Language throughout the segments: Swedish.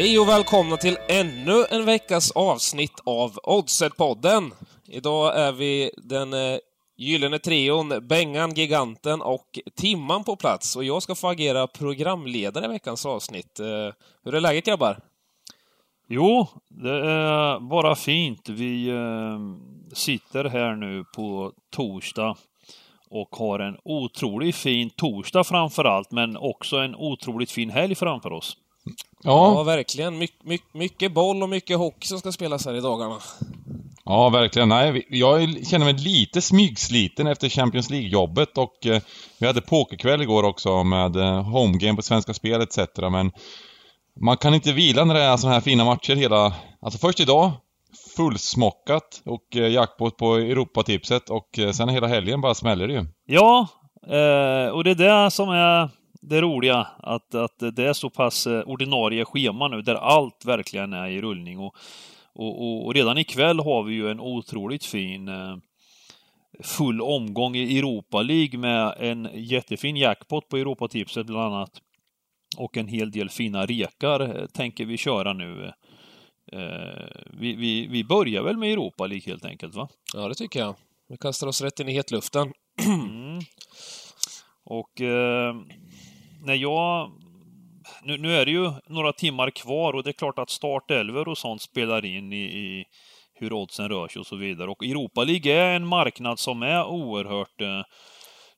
Hej och välkomna till ännu en veckas avsnitt av Oddset-podden. Idag är vi den eh, gyllene trion, Bengan, Giganten och Timman på plats och jag ska få agera programledare i veckans avsnitt. Eh, hur är läget grabbar? Jo, det är bara fint. Vi eh, sitter här nu på torsdag och har en otroligt fin torsdag framför allt, men också en otroligt fin helg framför oss. Ja, ja verkligen. My, my, mycket boll och mycket hockey som ska spelas här i dagarna. Ja, verkligen. Nej, jag känner mig lite smygsliten efter Champions League-jobbet och eh, vi hade pokerkväll igår också med eh, homegame på Svenska Spel etc. Men man kan inte vila när det är sådana här fina matcher hela... Alltså först idag, fullsmockat och eh, jackpot på Europatipset och eh, sen hela helgen bara smäller det ju. Ja, eh, och det är det som är det roliga, att, att det är så pass eh, ordinarie schema nu där allt verkligen är i rullning. Och, och, och, och redan ikväll har vi ju en otroligt fin eh, full omgång i Europa League med en jättefin jackpot på Europatipset bland annat. Och en hel del fina rekar eh, tänker vi köra nu. Vi, vi, vi börjar väl med Europa League helt enkelt va? Ja, det tycker jag. Vi kastar oss rätt in i hetluften. mm. Och eh, när jag... Nu, nu, är det ju några timmar kvar och det är klart att startelvor och sånt spelar in i, i hur oddsen rör sig och så vidare. Och Europa League är en marknad som är oerhört eh,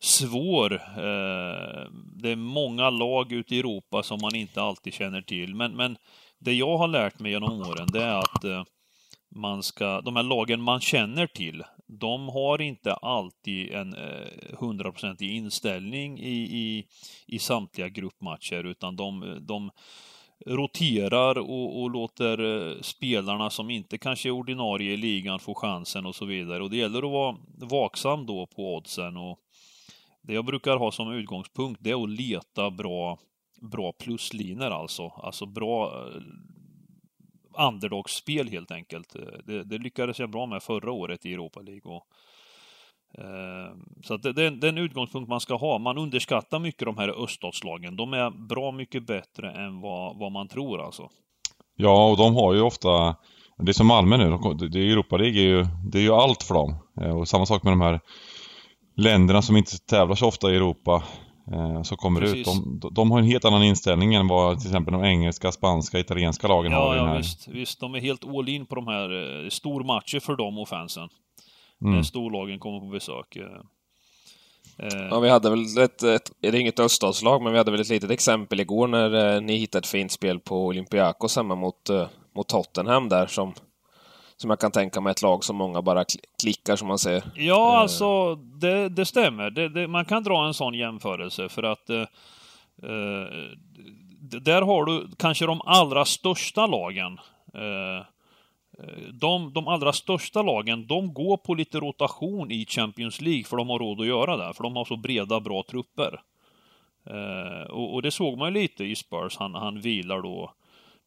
svår. Eh, det är många lag ute i Europa som man inte alltid känner till. Men, men det jag har lärt mig genom åren, det är att eh, man ska, de här lagen man känner till, de har inte alltid en eh, hundraprocentig eh, inställning i, i, i samtliga gruppmatcher, utan de, de roterar och, och låter eh, spelarna som inte kanske är ordinarie i ligan få chansen och så vidare. Och det gäller att vara vaksam då på oddsen. Och det jag brukar ha som utgångspunkt, det är att leta bra, bra pluslinor alltså. Alltså bra eh, eh, underdogsspel helt enkelt. Eh, det, det, lyckades jag bra med förra året i Europa League. Och, eh, så att det, det, det, är en utgångspunkt man ska ha. Man underskattar mycket de här öststatslagen. De är bra mycket bättre än vad, vad man tror alltså. Ja, och de har ju ofta det är som Malmö nu, det är Europa League är ju, det är ju allt för dem. Eh, och samma sak med de här länderna som inte tävlar så ofta i Europa eh, som kommer Precis. ut. De, de, har en helt annan inställning än vad till exempel de engelska, spanska, italienska lagen ja, har. I den här. Ja, visst, visst. De är helt all in på de här. Eh, stor matcher för dem och fansen. Mm. När storlagen kommer på besök. Eh. eh. Ja, vi hade väl ett, ett, det är inget öststatslag, men vi hade väl ett litet exempel igår när eh, ni hittade ett fint spel på Olympiakos hemma mot, eh, mot Tottenham där som som jag kan tänka mig ett lag som många bara klickar som man säger. Ja, eh. alltså det, det stämmer. Det, det, man kan dra en sån jämförelse för att eh, eh där har du kanske de allra största lagen. Eh, de, de allra största lagen, de går på lite rotation i Champions League för de har råd att göra det, för de har så breda, bra trupper. Eh, och, och, det såg man ju lite i Spurs. Han, han vilar då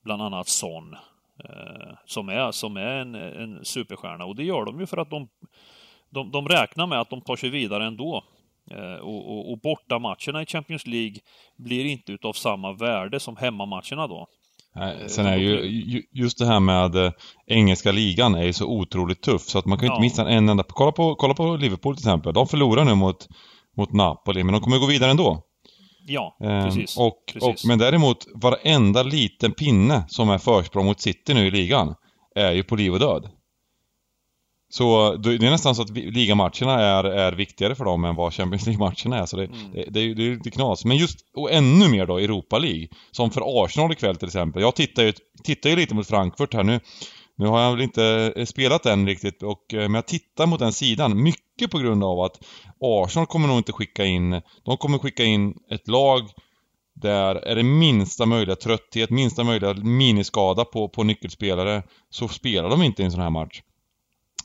bland annat Son. Eh, som är, som är en, en superstjärna. Och det gör de ju för att de, de, de räknar med att de tar sig vidare ändå. Eh, och, och, och borta matcherna i Champions League blir inte utav samma värde som hemmamatcherna då. Nej, eh, sen är ju just det här med engelska ligan är ju så otroligt tuff så att man kan ju inte missa en enda... Kolla på, kolla på Liverpool till exempel. De förlorar nu mot, mot Napoli men de kommer gå vidare ändå. Ja, ehm, precis. Och, precis. Och, men däremot, varenda liten pinne som är försprång mot City nu i ligan är ju på liv och död. Så det är nästan så att ligamatcherna är, är viktigare för dem än vad Champions League-matcherna är. Så det, mm. det, det, är, det är lite knas. Men just, och ännu mer då, Europa League. Som för Arsenal ikväll till exempel. Jag tittar ju, tittar ju lite mot Frankfurt här nu. Nu har jag väl inte eh, spelat den riktigt, och, eh, men jag tittar mot den sidan. Mycket på grund av att Arsenal kommer nog inte skicka in... De kommer skicka in ett lag där är det minsta möjliga trötthet, minsta möjliga miniskada på, på nyckelspelare, så spelar de inte i en sån här match.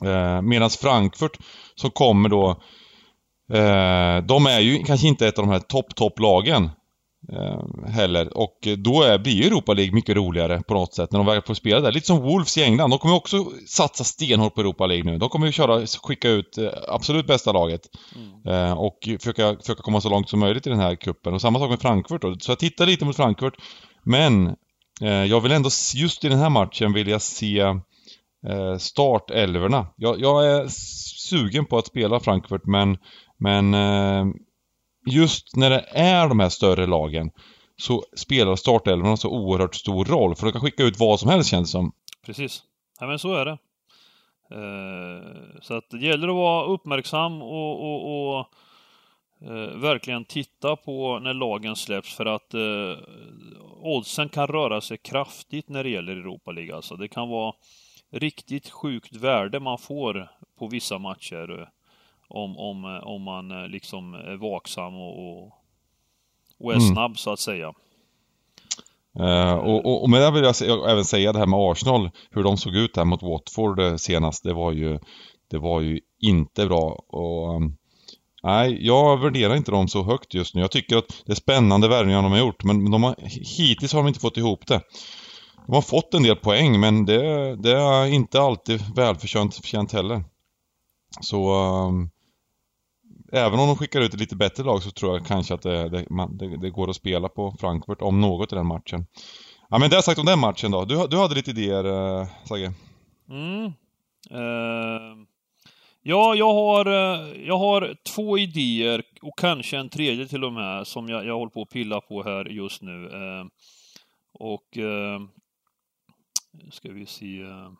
Eh, Medan Frankfurt, som kommer då... Eh, de är ju kanske inte ett av de här topp-topp-lagen heller. Och då är, blir ju Europa League mycket roligare på något sätt när de väl får spela där. Lite som Wolves i England. De kommer också satsa stenhårt på Europa League nu. De kommer ju köra, skicka ut eh, absolut bästa laget. Mm. Eh, och försöka, försöka komma så långt som möjligt i den här kuppen Och samma sak med Frankfurt då. Så jag tittar lite mot Frankfurt. Men Eh, jag vill ändå, just i den här matchen vill jag se eh, startelverna. Jag, jag är sugen på att spela Frankfurt men, men eh, just när det är de här större lagen så spelar startelvorna så oerhört stor roll. För de kan skicka ut vad som helst känns det som. Precis. Ja men så är det. Eh, så att det gäller att vara uppmärksam och, och, och eh, verkligen titta på när lagen släpps för att eh, oddsen kan röra sig kraftigt när det gäller Europa League. Alltså det kan vara riktigt sjukt värde man får på vissa matcher om, om, eh, om man eh, liksom är vaksam och, och är mm. snabb så att säga. Uh, och, och, och, med det vill jag även säga det här med Arsenal, hur de såg ut här mot Watford senast, det var ju, det var ju inte bra. Och, um, nej, jag värderar inte dem så högt just nu. Jag tycker att det är spännande värvningar de har gjort, men de har, hittills har de inte fått ihop det. De har fått en del poäng, men det, det är inte alltid välförtjänt heller. Så um, även om de skickar ut ett lite bättre lag så tror jag kanske att det, det, man, det, det går att spela på Frankfurt om något i den matchen. Ja men det har sagt om den matchen då. Du, du hade lite idéer, eh, Sagge? Mm. Eh. ja, jag har, eh, jag har två idéer och kanske en tredje till och med som jag, jag håller på att pilla på här just nu. Eh. och eh, ska vi se. Eh,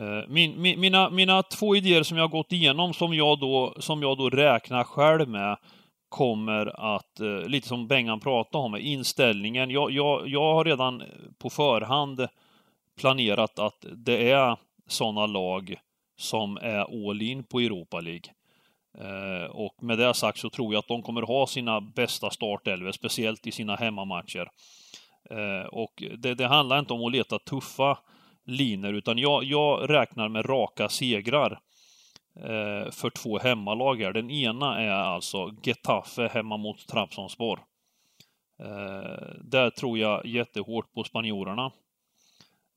Eh, min, min, mina, mina två idéer som jag har gått igenom som jag då, som jag då räknar själv med kommer att, eh, lite som Bengan pratade om, inställningen. Jag, jag, jag har redan på förhand planerat att det är sådana lag som är all in på Europa League. Eh, och med det sagt så tror jag att de kommer ha sina bästa startelvor, speciellt i sina hemmamatcher. Eh, och det, det handlar inte om att leta tuffa linor, utan jag, jag räknar med raka segrar eh, för två hemmalag här. Den ena är alltså Getafe hemma mot Trabzonspor. Eh, där tror jag jättehårt på spanjorerna.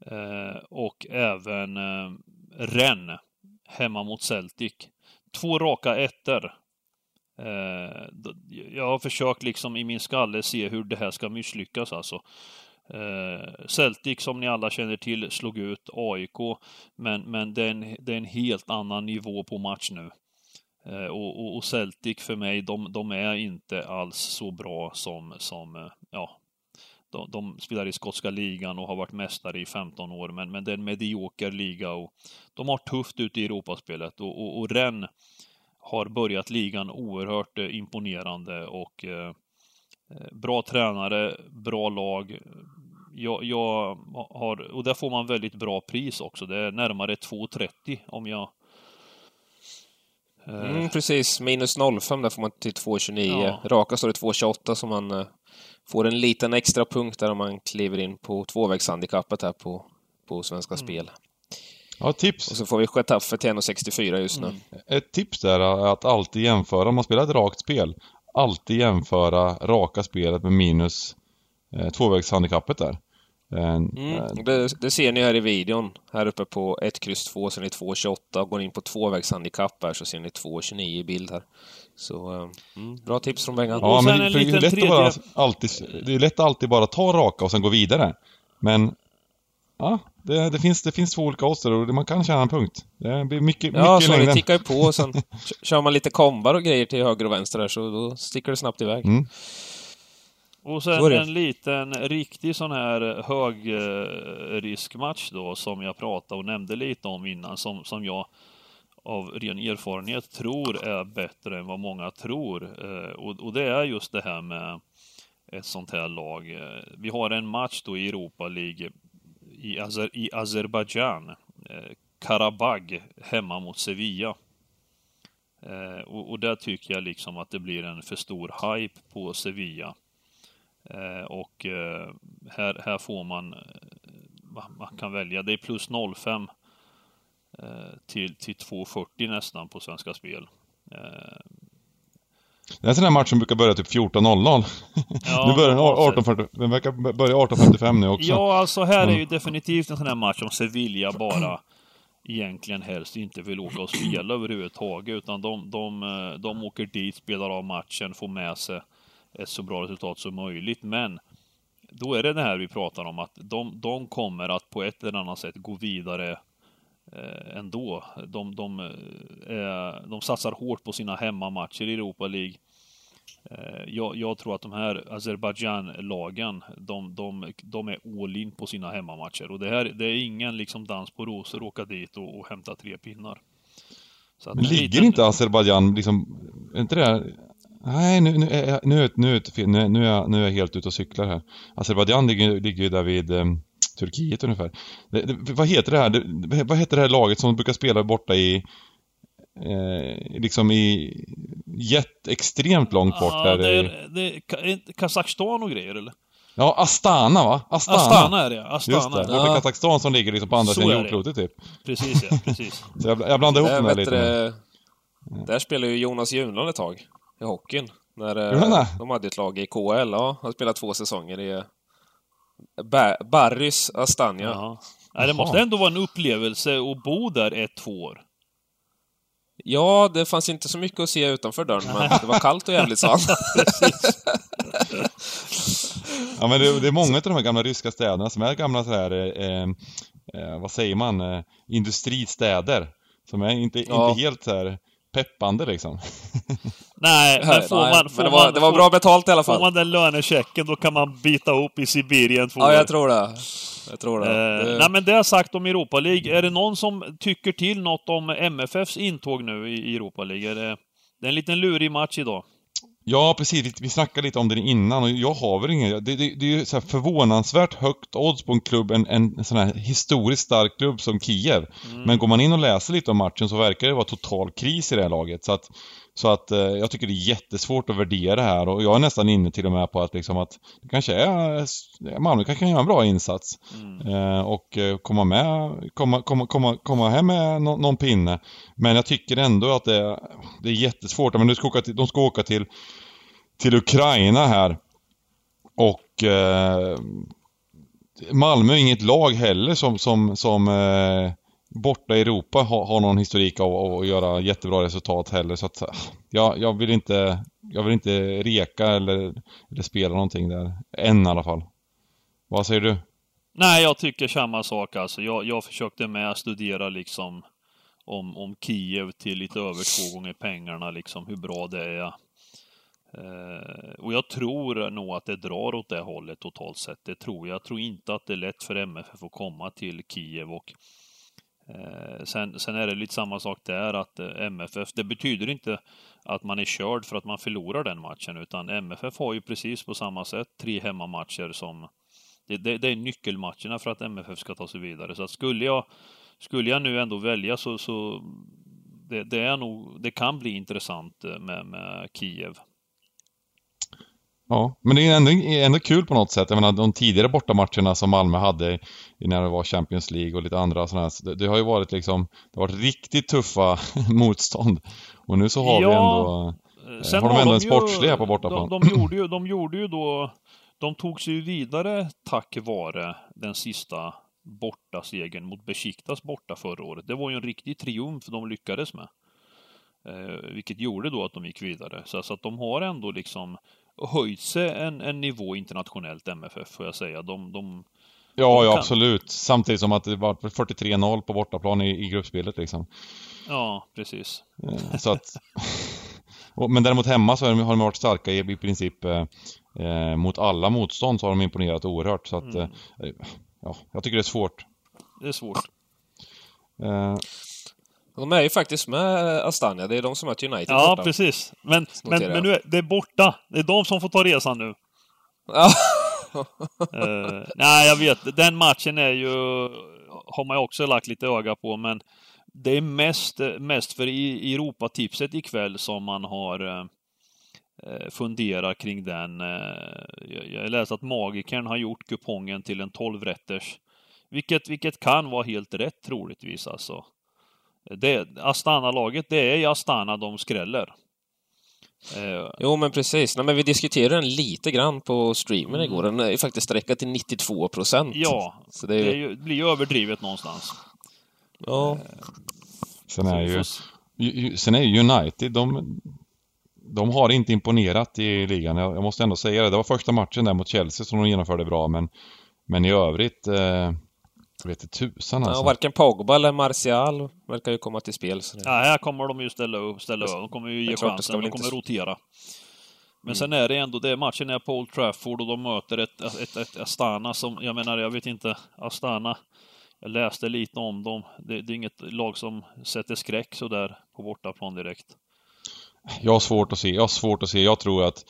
Eh, och även eh, Rennes hemma mot Celtic. Två raka ettor. Eh, jag har försökt liksom i min skalle se hur det här ska misslyckas alltså. Eh, Celtic som ni alla känner till slog ut AIK, men, men det, är en, det är en helt annan nivå på match nu. Eh, och, och, och, Celtic för mig, de, de, är inte alls så bra som, som eh, ja, de, de, spelar i skotska ligan och har varit mästare i 15 år, men, men det är en medioker liga och de har tufft ute i Europaspelet och, och, och Rennes har börjat ligan oerhört imponerande och eh, bra tränare, bra lag, jag, jag, har, och där får man väldigt bra pris också. Det är närmare 2,30 om jag... Eh... Mm, precis, minus 0,5 där får man till 2,29. Ja. Raka står det 2,28 så man eh, får en liten extra punkt där om man kliver in på tvåvägshandikappet här på, på Svenska mm. Spel. Ja, tips. Och så får vi Getafe till 1,64 just nu. Mm. Ett tips där är att alltid jämföra, om man spelar ett rakt spel, alltid jämföra raka spelet med minus eh, tvåvägshandikappet där. Mm, eh, det, det, ser ni här i videon. Här uppe på 1, kryss 2 ser ni 2,28. Går ni in på tvåvägshandikapp här så ser ni 2,29 i bild här. Så, eh, mm, bra tips från Bengan. Ja, men det, det, är lätt tredje... bara alltid, det är lätt att alltid bara ta raka och sen gå vidare. Men Ja, det, det, finns, det finns två olika odds och man kan tjäna en punkt. Det blir mycket, ja, mycket så det tickar ju på och sen kör man lite kombar och grejer till höger och vänster där så då sticker det snabbt iväg. Mm. Och sen en liten riktig sån här högriskmatch då som jag pratade och nämnde lite om innan som, som jag av ren erfarenhet tror är bättre än vad många tror. Eh, och, och det är just det här med ett sånt här lag. Eh, vi har en match då i Europa League i, Azer i Azerbajdzjan. Eh, Karabag hemma mot Sevilla. Eh, och, och där tycker jag liksom att det blir en för stor hype på Sevilla. Eh, och eh, här, här får man, eh, man kan välja, det är plus 0,5 eh, till, till 2,40 nästan på Svenska Spel. Det är en sån här match som brukar börja typ 14.00. Ja, nu börjar den 18.40, den verkar börja 18.45 nu också. Ja, alltså här är ju mm. definitivt en sån här match som Sevilla bara egentligen helst inte vill åka och spela överhuvudtaget, utan de, de, de åker dit, spelar av matchen, får med sig ett så bra resultat som möjligt. Men då är det det här vi pratar om, att de, de kommer att på ett eller annat sätt gå vidare eh, ändå. De, de, eh, de satsar hårt på sina hemmamatcher i Europa League. Eh, jag, jag, tror att de här Azerbajdzjan-lagen, de, de, de, är all in på sina hemmamatcher. Och det, här, det är ingen liksom dans på rosor åka dit och, och hämta tre pinnar. Men ligger liten... inte Azerbajdzjan liksom, är inte det Nej, nu, nu, är, nu, nu, nu, nu, är jag, nu är jag helt ute och cyklar här. Azerbajdzjan ligger, ligger ju där vid um, Turkiet ungefär. Det, det, vad heter det här? Det, vad heter det här laget som brukar spela borta i eh, liksom i jätte, extremt långt bort. Ja, där det är, det är Kazakstan och grejer eller? Ja, Astana va? Astana, Astana är det Astana. Just det, ja. Kazakstan som ligger liksom på andra sidan jordklotet typ. Precis ja, precis. Så jag, jag blandade ihop dem lite. Det, där spelar ju Jonas Junland ett tag i hockeyn. När eh, de hade ett lag i KL. Ja, han spelade två säsonger i ba Barrys Astana. Ja. Det måste ändå vara en upplevelse att bo där ett, två år. Ja, det fanns inte så mycket att se utanför dörren, men det var kallt och jävligt, sa han. ja, men det, det, är många av de här gamla ryska städerna som är gamla sådär, eh, eh, vad säger man, eh, industristäder. Som är inte, ja. inte helt så peppande liksom. Nej, men får Nej, man... Får men det, var, man, det var bra betalt i alla fall. Får man den lönechecken då kan man bita ihop i Sibirien två Ja, jag tror det. Jag tror det. Eh, det... Nej, men det jag sagt om Europa League. Är det någon som tycker till något om MFFs intåg nu i Europa League? Är det, det är en liten lurig match idag. Ja, precis. Vi snackade lite om det innan och jag har väl ingen... Det, det, det är ju så förvånansvärt högt odds på en klubb, en, en sån här historiskt stark klubb som Kiev. Mm. Men går man in och läser lite om matchen så verkar det vara total kris i det här laget. Så att så att eh, jag tycker det är jättesvårt att värdera här och jag är nästan inne till och med på att liksom att det kanske är Malmö kanske kan göra en bra insats mm. eh, och eh, komma med, komma, komma, komma, komma hem med no, någon pinne. Men jag tycker ändå att det, det är jättesvårt. Men du ska åka till, de ska åka till, till Ukraina här och eh, Malmö är inget lag heller som, som, som eh, borta i Europa har, har någon historik av, av, att göra jättebra resultat heller så att ja, jag vill inte jag vill inte reka eller, eller spela någonting där. Än i alla fall. Vad säger du? Nej, jag tycker samma sak alltså. Jag, jag försökte med studera liksom om, om Kiev till lite över två gånger pengarna, liksom hur bra det är. Eh, och jag tror nog att det drar åt det hållet totalt sett. Det tror jag. Jag tror inte att det är lätt för MFF att komma till Kiev och Eh, sen, sen, är det lite samma sak där att eh, MFF, det betyder inte att man är körd för att man förlorar den matchen, utan MFF har ju precis på samma sätt tre hemmamatcher som... Det, det, det är nyckelmatcherna för att MFF ska ta sig vidare. Så att skulle jag, skulle jag nu ändå välja så, så det, det, är nog, det kan bli intressant eh, med, med Kiev. Ja, men det är ändå, ändå kul på något sätt. Jag menar de tidigare bortamatcherna som Malmö hade när det var Champions League och lite andra sådana här. Det, det har ju varit liksom, det har varit riktigt tuffa motstånd. Och nu så har ja, vi ändå, eh, sen har de ändå de en sportsliga på bortaplan. De, de, gjorde ju, de gjorde ju då, de tog sig vidare tack vare den sista bortasegern mot Besiktas borta förra året. Det var ju en riktig triumf de lyckades med. Eh, vilket gjorde då att de gick vidare. Så, så att de har ändå liksom höjt sig en, en nivå internationellt MFF får jag säga. De, de, ja, de ja absolut. Samtidigt som att det var 43-0 på bortaplan i, i gruppspelet liksom. Ja, precis. Eh, så att... Men däremot hemma så har de varit starka i, i princip eh, eh, mot alla motstånd så har de imponerat oerhört. Så att, mm. eh, ja, jag tycker det är svårt. Det är svårt. Eh, de är ju faktiskt med Astana, det är de som möter United Ja, borta. precis. Men, men, men nu är det är borta. Det är de som får ta resan nu. Uh, nej, jag vet. Den matchen är ju... Har man ju också lagt lite öga på, men det är mest, mest för i Europatipset ikväll som man har uh, funderat kring den. Uh, jag läste att Magikern har gjort kupongen till en 12-rätters. Vilket, vilket kan vara helt rätt troligtvis alltså. Astana-laget, det är i Astana de skräller. Eh, jo, men precis. Nej, men vi diskuterade den lite grann på streamen mm. igår. Den är faktiskt sträckad till 92 procent. Ja, Så det, är... det ju, blir ju överdrivet någonstans. Ja. Sen är ju, sen är ju United, de, de har inte imponerat i ligan. Jag, jag, måste ändå säga det. Det var första matchen där mot Chelsea som de genomförde bra, men, men i övrigt eh, jag vet inte tusan alltså. Ja, varken Pogba eller Martial verkar ju komma till spel. Så det... Ja, här kommer de ju ställa upp, ställa upp. De kommer ju ge chansen, de kommer inte... rotera. Men mm. sen är det ändå det, matchen är på Old Trafford och de möter ett, ett, ett Astana som, jag menar, jag vet inte, Astana, jag läste lite om dem. Det, det är inget lag som sätter skräck sådär på bortaplan direkt. Jag har svårt att se, jag har svårt att se. Jag tror att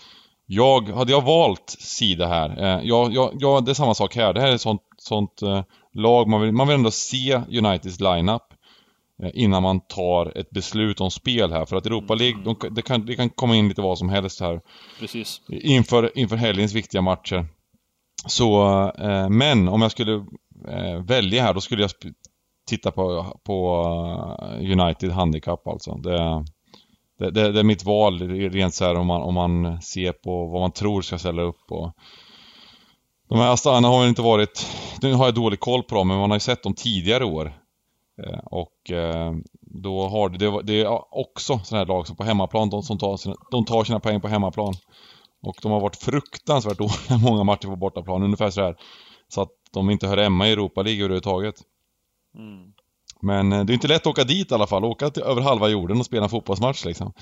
jag, hade jag valt sida här, eh, jag, jag, jag, det är samma sak här. Det här är ett sånt, sånt eh, lag, man vill, man vill ändå se Uniteds lineup eh, innan man tar ett beslut om spel här. För att Europa League, mm. de, det, kan, det kan komma in lite vad som helst här. Precis. Inför, inför helgens viktiga matcher. Så, eh, men om jag skulle eh, välja här, då skulle jag titta på, på uh, United Handicap alltså. Det, det, det, det, är mitt val rent så här om man, om man ser på vad man tror ska ställa upp och de här Astana har inte varit, nu har jag dålig koll på dem, men man har ju sett dem tidigare år. Eh, och eh, då har det, det är också sådana här lag som på hemmaplan, de som tar sina, de tar sina poäng på hemmaplan. Och de har varit fruktansvärt dåliga många matcher på bortaplan, ungefär så här. Så att de inte hör hemma i Europa League överhuvudtaget. Mm. Men eh, det är inte lätt att åka dit i alla fall, åka till över halva jorden och spela en fotbollsmatch liksom.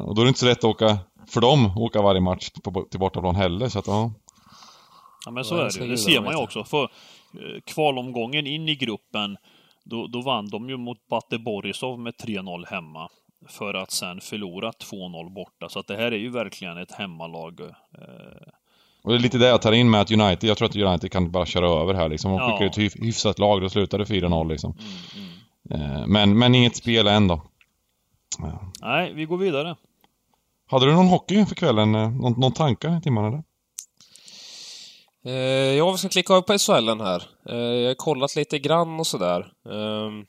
Och då är det inte så lätt att åka, för dem, åka varje match på, till bortaplan heller, så att ja. Ja men så är det Det ser man ju också. För eh, kvalomgången in i gruppen, då, då vann de ju mot Bate Borisov med 3-0 hemma. För att sen förlora 2-0 borta. Så att det här är ju verkligen ett hemmalag. Eh. Och det är lite det jag tar in med att United, jag tror att United kan bara köra över här liksom. De skickar ja. ett hyfsat lag, då slutar det 4-0 liksom. Mm, mm. Eh, men, men inget spel än då. Ja. Nej, vi går vidare. Hade du någon hockey för kvällen? Någon, någon tankar i timmarna där? Eh, ja, vi ska klicka upp på SHL här. Eh, jag har kollat lite grann och sådär. Ehm,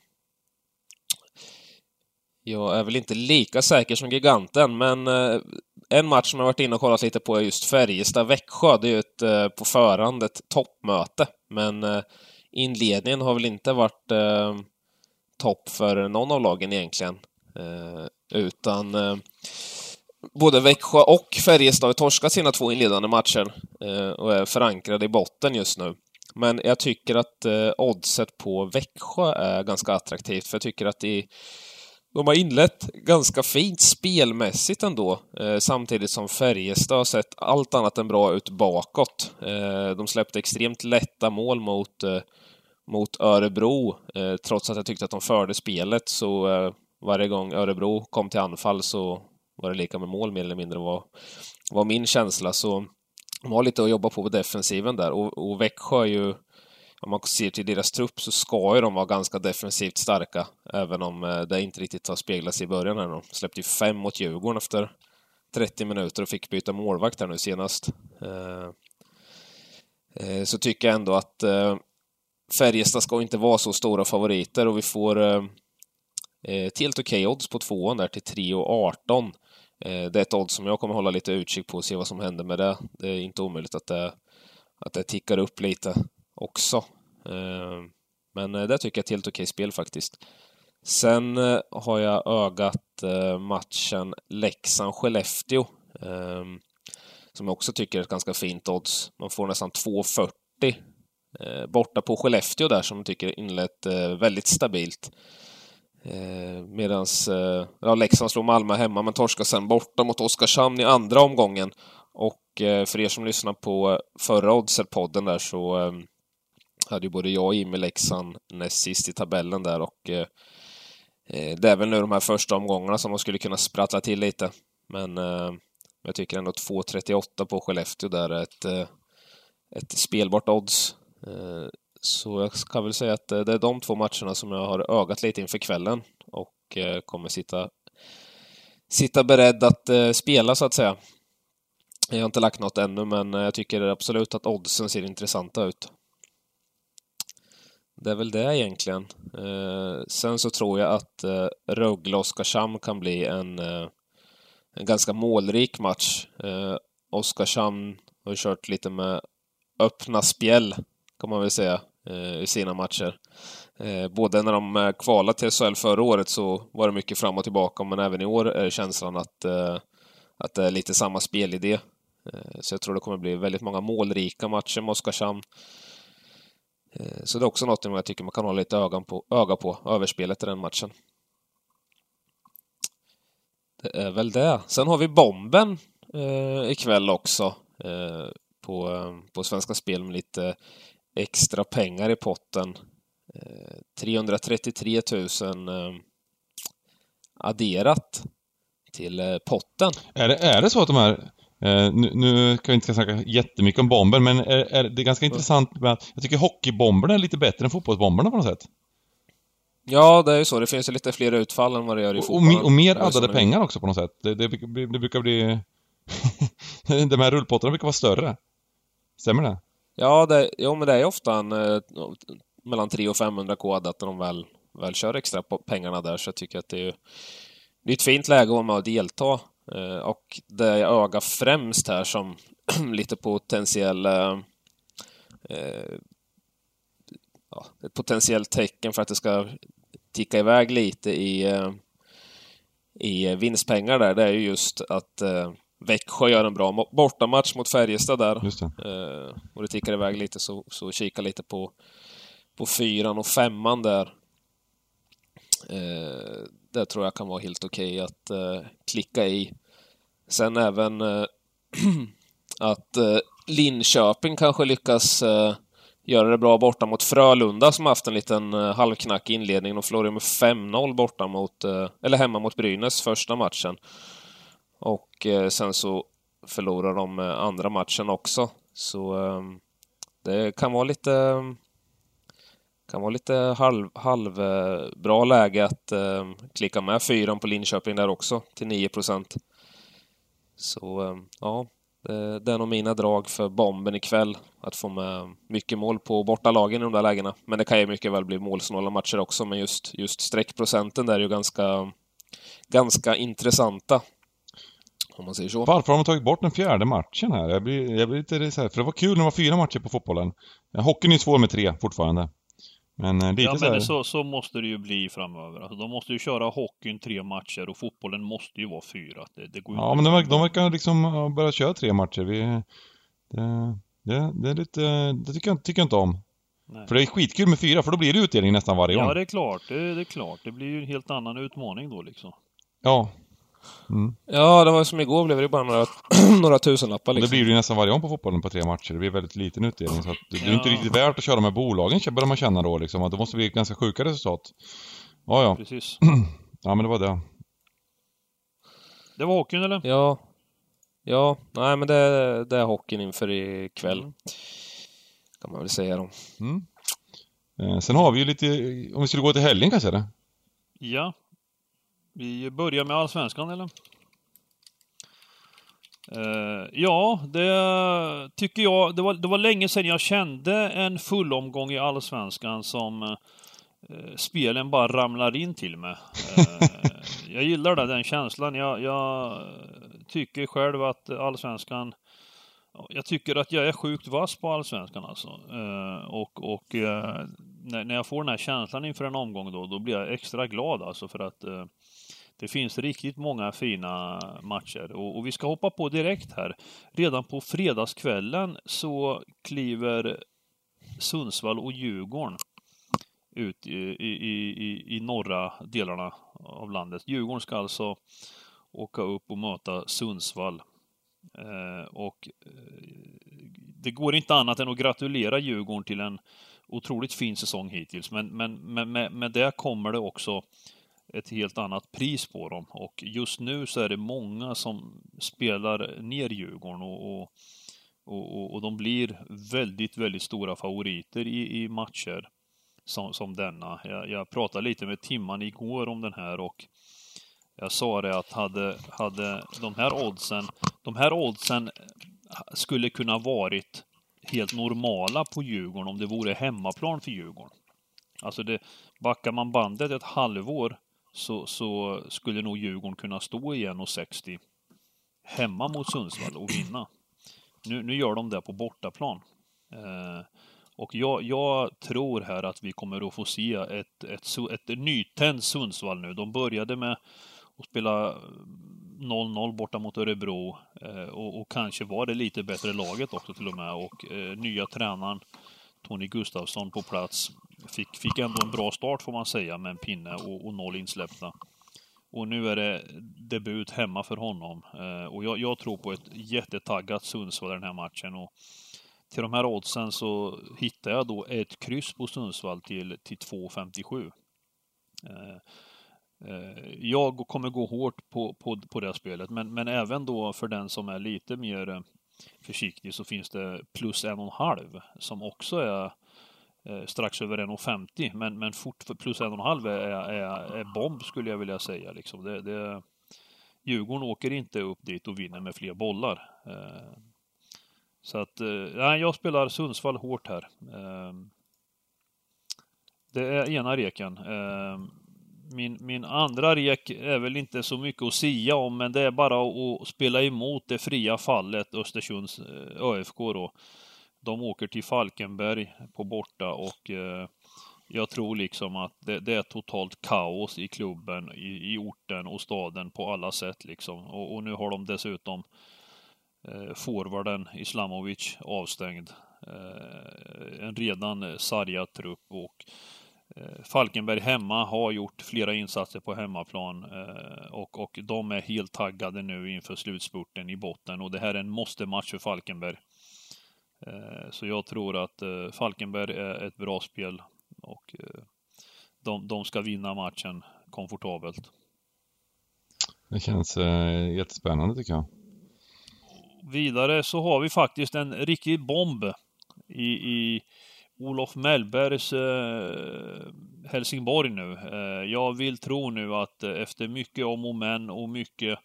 jag är väl inte lika säker som giganten, men eh, en match som jag varit inne och kollat lite på är just Färjestad-Växjö. Det är ju ett, på förhand ett toppmöte, men inledningen har väl inte varit ehm, topp för någon av lagen egentligen. utan både Växjö och Färjestad har torskat sina två inledande matcher eh, och är förankrade i botten just nu. Men jag tycker att eh, oddset på Växjö är ganska attraktivt, för jag tycker att de, de har inlett ganska fint spelmässigt ändå, eh, samtidigt som Färjestad har sett allt annat än bra ut bakåt. Eh, de släppte extremt lätta mål mot, eh, mot Örebro, eh, trots att jag tyckte att de förde spelet så eh, varje gång Örebro kom till anfall så var det lika med mål mer eller mindre var, var min känsla. Så de har lite att jobba på på defensiven där och, och Växjö är ju om man ser till deras trupp så ska ju de vara ganska defensivt starka, även om eh, det inte riktigt har speglats i början här. De släppte ju fem mot Djurgården efter 30 minuter och fick byta målvakt här nu senast. Eh, eh, så tycker jag ändå att Färjestad ska inte vara så stora favoriter och vi får Eh, ett helt okej okay odds på tvåan där till 3,18. Eh, det är ett odds som jag kommer hålla lite utkik på och se vad som händer med det. Det är inte omöjligt att det, att det tickar upp lite också. Eh, men eh, det tycker jag är ett helt okej spel faktiskt. Sen eh, har jag ögat matchen Leksand-Skellefteå. Som jag också tycker är ett ganska fint odds. Man får nästan 2,40 borta på Skellefteå där som jag tycker inlett väldigt stabilt. Eh, Medan eh, ja, Leksand slog Malmö hemma men torskade sen borta mot Oskarshamn i andra omgången. Och eh, för er som lyssnar på eh, förra Oddset-podden där så eh, hade ju både jag och Jimmy Leksand näst sist i tabellen där och eh, eh det är väl nu de här första omgångarna som de skulle kunna sprattla till lite. Men eh, jag tycker ändå 2.38 på Skellefteå där är ett, ett spelbart odds. Så jag kan väl säga att eh, det är de två matcherna som jag har ögat lite inför kvällen och eh, kommer sitta, sitta beredd att eh, spela så att säga. Jag har inte lagt något ännu, men jag tycker absolut att oddsen ser intressanta ut. Det är väl det egentligen. sen så tror jag att Rögle-Oskarshamn kan bli en, en ganska målrik match. Oskarshamn har kört lite med öppna spjäll, kan man väl säga Eh, i sina matcher. Eh, både när de eh, kvalade till SHL förra året så var det mycket fram och tillbaka, men även i år är känslan att, att det är lite samma spelidé. Så jag tror det kommer bli väldigt många målrika matcher med Oskarshamn. Så det är också något jag tycker man kan hålla lite ögon på, öga på, överspelet i den matchen. Det är väl det. Sen har vi bomben eh, ikväll också eh, på, på Svenska Spel med lite extra pengar i potten. Eh, 333 000 eh, adderat till eh, potten. Är det, är det så att de här Eh, nu, nu kan vi inte snacka jättemycket om bomber, men är, är det är ganska mm. intressant med att jag tycker hockeybomberna är lite bättre än fotbollsbomberna på något sätt. Ja, det är ju så. Det finns ju lite fler utfall än vad det gör i fotbollen. Och, och, mer addade pengar också på något sätt. Det, det, det brukar bli... de här rullpottarna brukar vara större. Stämmer det? Ja, det, jo, men det är ofta en, eh, mellan 300 och 500 kodat när de väl, väl kör extra på pengarna där, så jag tycker att det är det är ett fint läge att vara med och delta. Eh, och det jag ögar främst här som lite potentiell eh, eh, ja, ett potentiellt tecken för att det ska ticka iväg lite i, eh, i vinstpengar där, det är ju just att eh, Växjö gör en bra bortamatch mot Färjestad där. Just det. och det tickar iväg lite, så, så kika lite på, på fyran och femman där. det tror jag kan vara helt okej okay att klicka i. Sen även äh, att äh, Linköping kanske lyckas äh, göra det bra borta mot Frölunda som haft en liten halvknack i inledningen och förlorade med 5-0 borta mot, eller hemma mot Brynäs första matchen. Och eh, sen så förlorar de eh, andra matchen också. Så ehm, det kan vara lite ehm, kan vara lite halv, halv eh, bra läge att ehm, klicka med fyran på Linköping där också till 9 procent. Så eh, ja, det är nog mina drag för bomben ikväll. Att få med mycket mål på bortalagen i de där lägena. Men det kan ju mycket väl bli målsnåla matcher också, men just, just streckprocenten där är ju ganska, ganska intressanta. Om man säger så. Varför har de tagit bort den fjärde matchen här? Jag blir, jag blir lite så här, för det var kul när det var fyra matcher på fotbollen. Hockeyn är ju svår med tre fortfarande. Men eh, lite ja, så, här... men så, så måste det ju bli framöver. Alltså, de måste ju köra hockeyn tre matcher och fotbollen måste ju vara fyra. Det, det går ja, men de, de verkar liksom börja köra tre matcher. Vi, det, det, det är lite, det tycker jag, tycker jag inte om. Nej. För det är skitkul med fyra, för då blir det utdelning nästan varje gång. Ja, det är klart. Det, det är klart. Det blir ju en helt annan utmaning då liksom. Ja, Mm. Ja, det var som igår blev det bara några, några tusenlappar liksom. Det blir det ju nästan varje gång på fotbollen på tre matcher. Det blir väldigt liten utdelning. Så att det är inte riktigt värt att köra med bolagen, börjar man känna då liksom. Att det måste bli ganska sjuka resultat. Ja, ja. Precis. ja, men det var det. Det var hockeyn eller? Ja. Ja, nej men det, det är hockeyn inför ikväll. Mm. Kan man väl säga då. Mm. Eh, sen har vi ju lite, om vi skulle gå till helgen kanske? Det? Ja, vi börjar med Allsvenskan eller? Uh, ja, det tycker jag. Det var, det var länge sedan jag kände en full omgång i Allsvenskan som uh, spelen bara ramlar in till mig. Uh, jag gillar det, den känslan. Jag, jag, tycker själv att Allsvenskan jag tycker att jag är sjukt vass på Allsvenskan alltså. och och när, när jag får den här känslan inför en omgång då, då blir jag extra glad alltså för att det finns riktigt många fina matcher och, och, vi ska hoppa på direkt här. Redan på fredagskvällen så kliver Sundsvall och Djurgården ut i, i, i, i norra delarna av landet. Djurgården ska alltså åka upp och möta Sundsvall. Eh, och eh, det går inte annat än att gratulera Djurgården till en otroligt fin säsong hittills, men, men, men med, med det kommer det också ett helt annat pris på dem. Och just nu så är det många som spelar ner Djurgården och, och, och, och de blir väldigt, väldigt stora favoriter i, i matcher som, som denna. Jag, jag pratade lite med Timman igår om den här och jag sa det att hade, hade de här oddsen, de här oddsen skulle kunna varit helt normala på Djurgården om det vore hemmaplan för Djurgården. Alltså det, backar man bandet ett halvår så, så skulle nog Djurgården kunna stå i 1,60 hemma mot Sundsvall och vinna. Nu, nu gör de det på bortaplan. Eh, och jag, jag, tror här att vi kommer att få se ett, ett, ett, ett nytänt Sundsvall nu. De började med att spela 0-0 borta mot Örebro eh, och, och, kanske var det lite bättre laget också till och med. Och eh, nya tränaren Tony Gustafsson på plats fick, fick ändå en bra start får man säga med en pinne och, och noll insläppta. Och nu är det debut hemma för honom. Eh, och jag, jag, tror på ett jättetaggat Sundsvall i den här matchen. Och till de här oddsen så hittar jag då ett kryss på Sundsvall till, till 2,57. Eh, eh, jag kommer gå hårt på, på, på det spelet, men, men även då för den som är lite mer eh, försiktig så finns det plus en och en halv som också är eh, strax över 1,50 men, men fort, plus en och en halv är, är, är bomb skulle jag vilja säga. Liksom. Det, det, Djurgården åker inte upp dit och vinner med fler bollar. Eh, så att, eh, nej, jag spelar Sundsvall hårt här. Det är ena reken. Min, min andra rek är väl inte så mycket att sia om, men det är bara att spela emot det fria fallet, Östersunds eh, ÖFK då. De åker till Falkenberg på borta och eh, jag tror liksom att det, det, är totalt kaos i klubben, i, i orten och staden på alla sätt liksom. Och, och nu har de dessutom eh, forwarden Islamovic avstängd. Eh, en redan sargad trupp och Falkenberg hemma har gjort flera insatser på hemmaplan eh, och, och de är helt taggade nu inför slutspurten i botten och det här är en måste-match för Falkenberg. Eh, så jag tror att Falkenberg är ett bra spel och de, de ska vinna matchen komfortabelt. Det känns eh, jättespännande tycker jag. Vidare så har vi faktiskt en riktig bomb i, i Olof Mellbergs eh, Helsingborg nu. Eh, jag vill tro nu att eh, efter mycket om och men och mycket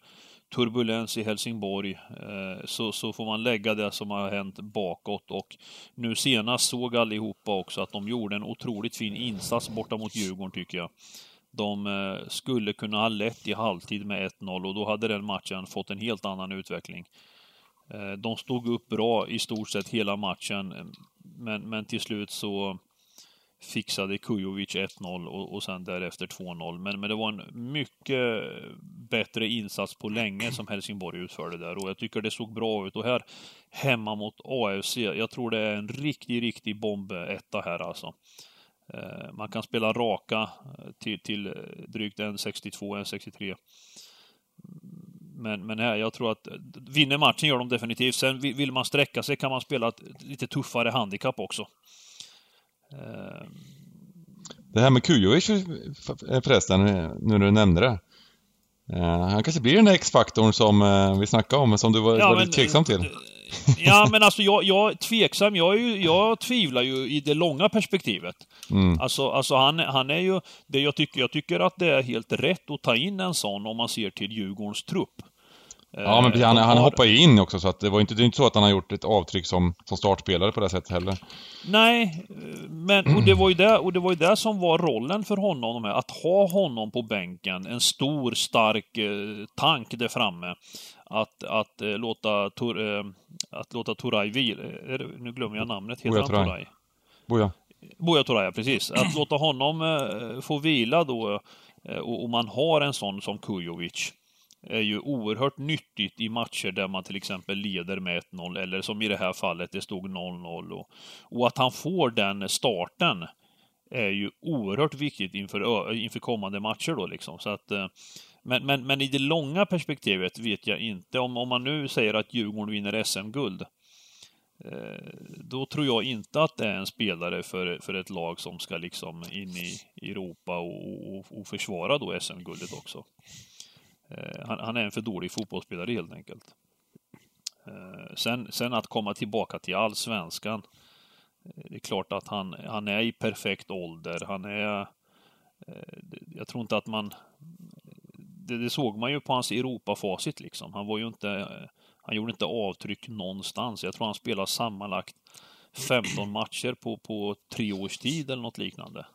turbulens i Helsingborg eh, så, så får man lägga det som har hänt bakåt och nu senast såg allihopa också att de gjorde en otroligt fin insats borta mot Djurgården tycker jag. De eh, skulle kunna ha lett i halvtid med 1-0 och då hade den matchen fått en helt annan utveckling. Eh, de stod upp bra i stort sett hela matchen, men, men till slut så fixade Kujovic 1-0 och, och sen därefter 2-0. Men, men det var en mycket bättre insats på länge som Helsingborg utförde där och jag tycker det såg bra ut. Och här hemma mot AFC, jag tror det är en riktig, riktig bombetta här alltså. Eh, man kan spela raka eh, till, till drygt 1,62, 1,63 men, men här, jag tror att eh, vinner matchen gör de definitivt. Sen vill man sträcka sig kan man spela ett lite tuffare handikapp också. Eh, det här med Kujovic eh, förresten, nu när du nämnde det. Eh, han kanske blir den där X-faktorn som eh, vi snackade om, som du var, ja, var lite tveksam till. Ja, men alltså jag, jag tveksam. Jag, är ju, jag tvivlar ju i det långa perspektivet. Mm. Alltså, alltså han, han är ju... Det jag, tycker, jag tycker att det är helt rätt att ta in en sån om man ser till Djurgårdens trupp. Ja, men han, han hoppar ju in också så att det var inte, det är inte så att han har gjort ett avtryck som, som startspelare på det sättet heller. Nej, men och det, var ju det, och det var ju det som var rollen för honom, att ha honom på bänken, en stor stark eh, tank där framme. Att, att, eh, låta, Tor, eh, att låta Toraj vila, nu glömmer jag namnet, heter Boja han Toraj? Boja. Boja Toraj, precis. Att låta honom få vila då, och man har en sån som Kujovic är ju oerhört nyttigt i matcher där man till exempel leder med 1-0 eller som i det här fallet det stod 0-0 och, och att han får den starten är ju oerhört viktigt inför, inför kommande matcher då liksom. Så att, eh, men, men, men i det långa perspektivet vet jag inte. Om, om man nu säger att Djurgården vinner SM-guld, eh, då tror jag inte att det är en spelare för, för ett lag som ska liksom in i Europa och, och, och försvara då SM-guldet också. Eh, han, han, är en för dålig fotbollsspelare helt enkelt. Eh, sen, sen att komma tillbaka till allsvenskan. Eh, det är klart att han, han är i perfekt ålder. Han är... Eh, jag tror inte att man... Det, det såg man ju på hans Europafacit liksom. Han var ju inte... Han gjorde inte avtryck någonstans. Jag tror han spelar sammanlagt 15 matcher på, på tre års tid eller något liknande.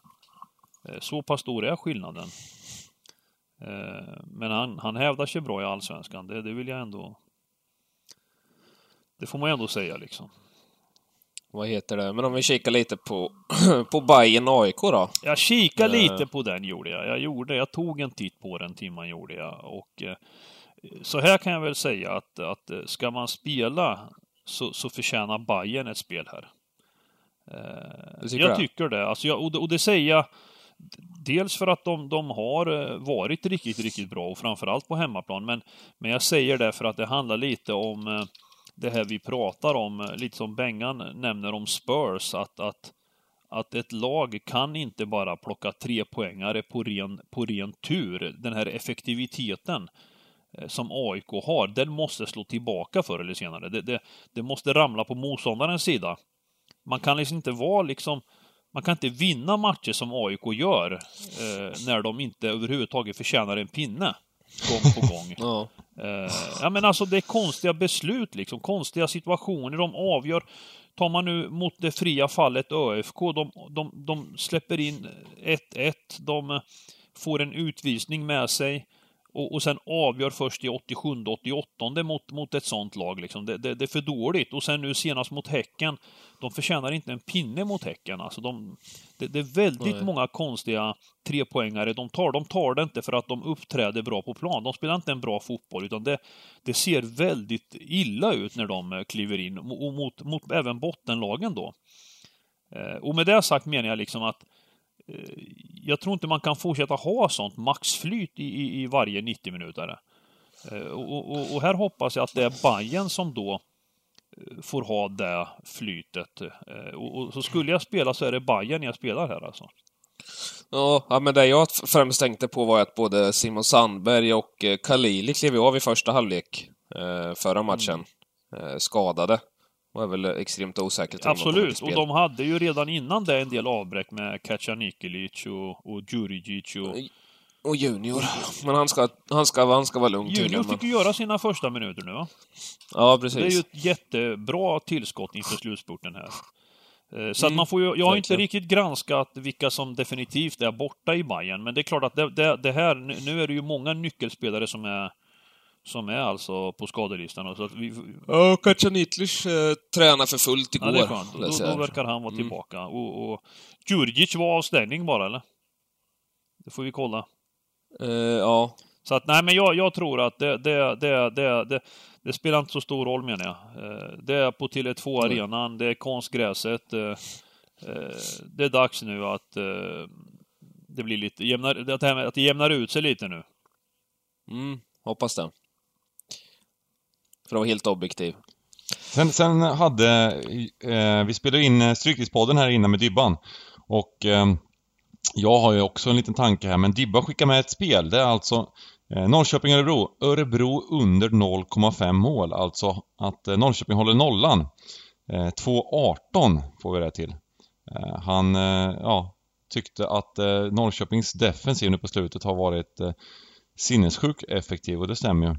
Så pass stor är skillnaden. Eh, men han, han hävdar sig bra i Allsvenskan, det, det vill jag ändå... Det får man ändå säga liksom. vad heter det? Men om vi kikar lite på, på Bayern AIK då? Jag kikade uh. lite på den gjorde jag. Jag gjorde, jag tog en titt på den timman gjorde jag. Och eh, så här kan jag väl säga att, att eh, ska man spela så, så förtjänar Bayern ett spel här. Eh, jag det? tycker det. Alltså jag, och, och det säger jag dels för att de, de har eh, varit riktigt, riktigt bra och framförallt på hemmaplan. Men, men jag säger det för att det handlar lite om eh, det här vi pratar om, eh, lite som Bengan nämner om Spurs, att, att, att ett lag kan inte bara plocka tre poängare på ren, på ren tur. Den här effektiviteten som AIK har, den måste slå tillbaka förr eller senare. Det, det, det måste ramla på motståndarens sida. Man kan liksom inte vara liksom man kan inte vinna matcher som AIK gör eh, när de inte överhuvudtaget förtjänar en pinne gång på gång. ja. Eh, ja men alltså det är konstiga beslut liksom, konstiga situationer. De avgör. Tar man nu mot det fria fallet ÖFK, de, de, de släpper in 1-1. De får en utvisning med sig och, och sen avgör först i 87 88 mot, mot ett sånt lag. Liksom. Det, det, det, är för dåligt. Och sen nu senast mot Häcken, de förtjänar inte en pinne mot Häcken. Alltså de, det, det är väldigt Nej. många konstiga trepoängare de tar. De tar det inte för att de uppträder bra på plan. De spelar inte en bra fotboll, utan det, det ser väldigt illa ut när de eh, kliver in. Och mot, mot även bottenlagen då. Eh, och med det sagt menar jag liksom att jag tror inte man kan fortsätta ha sånt maxflyt i, i, i varje 90 minuter. Eh, och, och, och, här hoppas jag att det är Bayern som då eh, får ha det flytet. Och, och, så skulle jag spela så är det Bayern jag spelar här alltså. Ja, men det jag främst tänkte på var att både Simon Sandberg och Khalili klev av i första halvlek förra matchen. Mm. Skadade. Och är väl extremt osäkert. Absolut, och de hade ju redan innan det en del avbräck med Kacanikilic och, och Djurigic och... Och Junior. Men han ska, han ska, han ska vara lugn Junior fick ju göra sina första minuter nu va? Ja, precis. Det är ju ett jättebra tillskott inför slutspurten här. Eh, så mm, att man får ju, jag har inte riktigt granskat vilka som definitivt är borta i Bayern, men det är klart att det, det, det här, nu är det ju många nyckelspelare som är som är alltså på skadelistan. Så att vi... Ja, Kacanitlis eh, tränar för fullt igår. Ja, det är skönt. Då, då verkar han vara mm. tillbaka. Och, och Djurdjic var avstängning bara, eller? Det får vi kolla. Uh, ja. Så att, nej men jag, jag tror att det, det, det, det, det, det spelar inte så stor roll menar jag. Uh, det är på Tele2-arenan, mm. det är konstgräset. Uh, det är dags nu att det blir lite, jämnar, att det jämnar ut sig lite nu. Mm, hoppas det. För att vara helt objektiv. Sen, sen hade, eh, vi spelade in Stryktidspodden Stryktipspodden här innan med Dybban. Och eh, jag har ju också en liten tanke här, men Dybban skickar med ett spel. Det är alltså eh, Norrköping-Örebro. Örebro under 0,5 mål. Alltså att eh, Norrköping håller nollan. Eh, 2.18 får vi det till. Eh, han, eh, ja, tyckte att eh, Norrköpings defensiv nu på slutet har varit eh, sinnessjukt effektiv och det stämmer ju.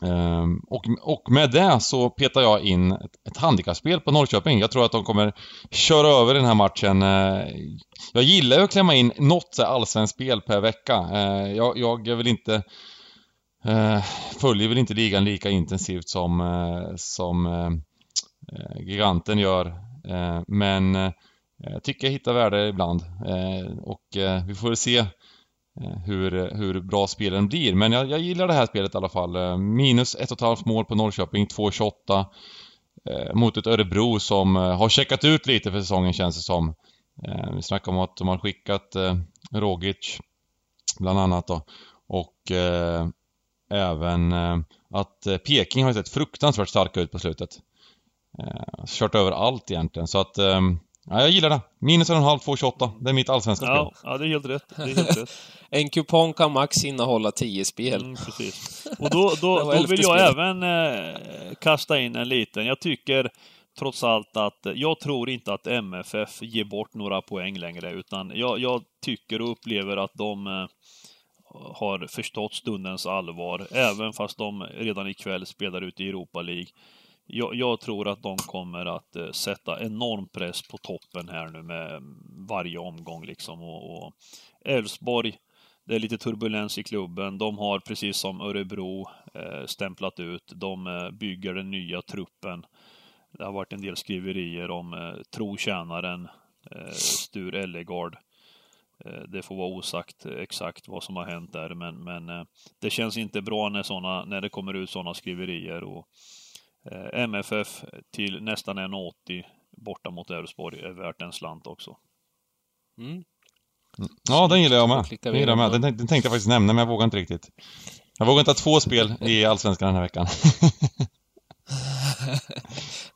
Um, och, och med det så petar jag in ett, ett handikappspel på Norrköping. Jag tror att de kommer köra över den här matchen. Uh, jag gillar ju att klämma in något allsvenskt spel per vecka. Uh, jag, jag vill inte uh, följer väl inte ligan lika intensivt som, som giganten gör. men jag tycker jag hittar värde ibland. och vi får se Eh, hur, eh, hur bra spelen blir. Men jag, jag gillar det här spelet i alla fall. Eh, minus 1,5 mål på Norrköping, 2,28 eh, mot ett Örebro som har checkat ut lite för säsongen känns det som. Vi snackar om att de har skickat Rogic bland annat då. Och även att Peking har sett fruktansvärt starka ut på slutet. Kört över allt egentligen så att ehm, Ja, jag gillar det. Minus en och en halv, 2,28. Det är mitt allsvenska ja, spel. Ja, det är helt rätt. Det är helt rätt. en kupong kan max innehålla 10 spel. Mm, precis. Och då, då, då vill jag spel. även eh, kasta in en liten. Jag tycker trots allt att jag tror inte att MFF ger bort några poäng längre, utan jag, jag tycker och upplever att de eh, har förstått stundens allvar, även fast de redan ikväll spelar ute i Europa League jag, jag, tror att de kommer att eh, sätta enorm press på toppen här nu med varje omgång liksom. Och Elfsborg, det är lite turbulens i klubben. De har precis som Örebro eh, stämplat ut. De eh, bygger den nya truppen. Det har varit en del skriverier om eh, trotjänaren eh, Stur Ellegard. Eh, det får vara osagt exakt vad som har hänt där, men, men eh, det känns inte bra när, såna, när det kommer ut sådana skriverier. Och, MFF till nästan 1,80 borta mot Elfsborg är värt en slant också. Mm. Ja, den gillar jag med. Den, gillar jag med. Den, den tänkte jag faktiskt nämna, men jag vågar inte riktigt. Jag vågar inte ha två spel i Allsvenskan den här veckan.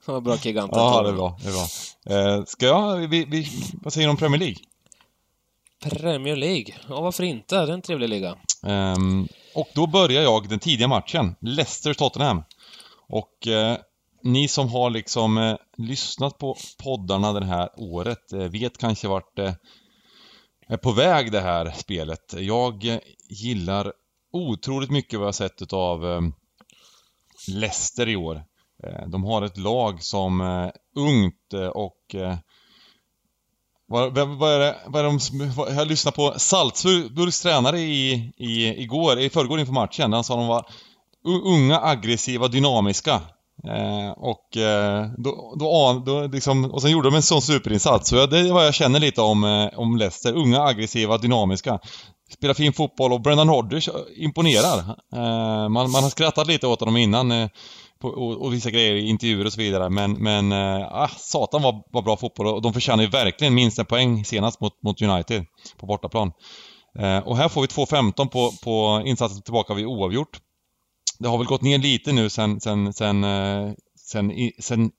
Vad bra giganten. ja, det är bra. Det är bra. Eh, ska jag... Vi, vi, vad säger du om Premier League? Premier League. Ja, varför inte? Det är en trevlig liga. Ehm, och då börjar jag den tidiga matchen. Leicester-Tottenham. Och eh, ni som har liksom eh, lyssnat på poddarna det här året eh, vet kanske vart det är på väg det här spelet. Jag eh, gillar otroligt mycket vad jag sett utav eh, Leicester i år. Eh, de har ett lag som eh, ungt eh, och eh, vad, vad, vad är det, vad är de, som- vad, jag lyssnade på Salzburgs tränare i, i, igår, i förrgår inför matchen. Han sa att de var unga, aggressiva, dynamiska. Eh, och eh, då, då, då liksom, och sen gjorde de en sån superinsats. Så jag, det är vad jag känner lite om, eh, om Leicester. Unga, aggressiva, dynamiska. Spelar fin fotboll och Brendan Rodgers eh, imponerar. Eh, man, man har skrattat lite åt honom innan. Eh, på, och, och vissa grejer i intervjuer och så vidare. Men, men eh, ah, satan var, var bra fotboll och de förtjänar ju verkligen minst en poäng senast mot, mot United på bortaplan. Eh, och här får vi 2-15 på, på insatsen tillbaka vid oavgjort. Det har väl gått ner lite nu sen, sen, sen, eh, sen, i- sen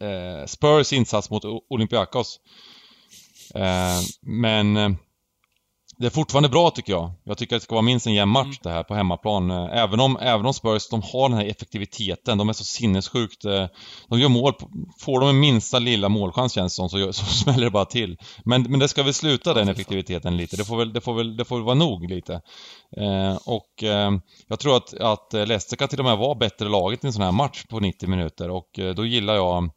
eh, Spurs insats mot Olympiakos. Eh, men eh, det är fortfarande bra tycker jag. Jag tycker att det ska vara minst en jämn match det här på hemmaplan. Även om, även om Spurs, de har den här effektiviteten. De är så sinnessjukt... eh, De gör mål. Får de en minsta lilla målchans känns som, så, gör- så smäller det bara till. Men, men det ska väl sluta den effektiviteten lite. Det får väl, det får väl, det får väl vara nog lite. Eh, och eh, jag tror att, att Leicester kan till och med vara bättre laget i en sån här match på 90 minuter och eh, då gillar jag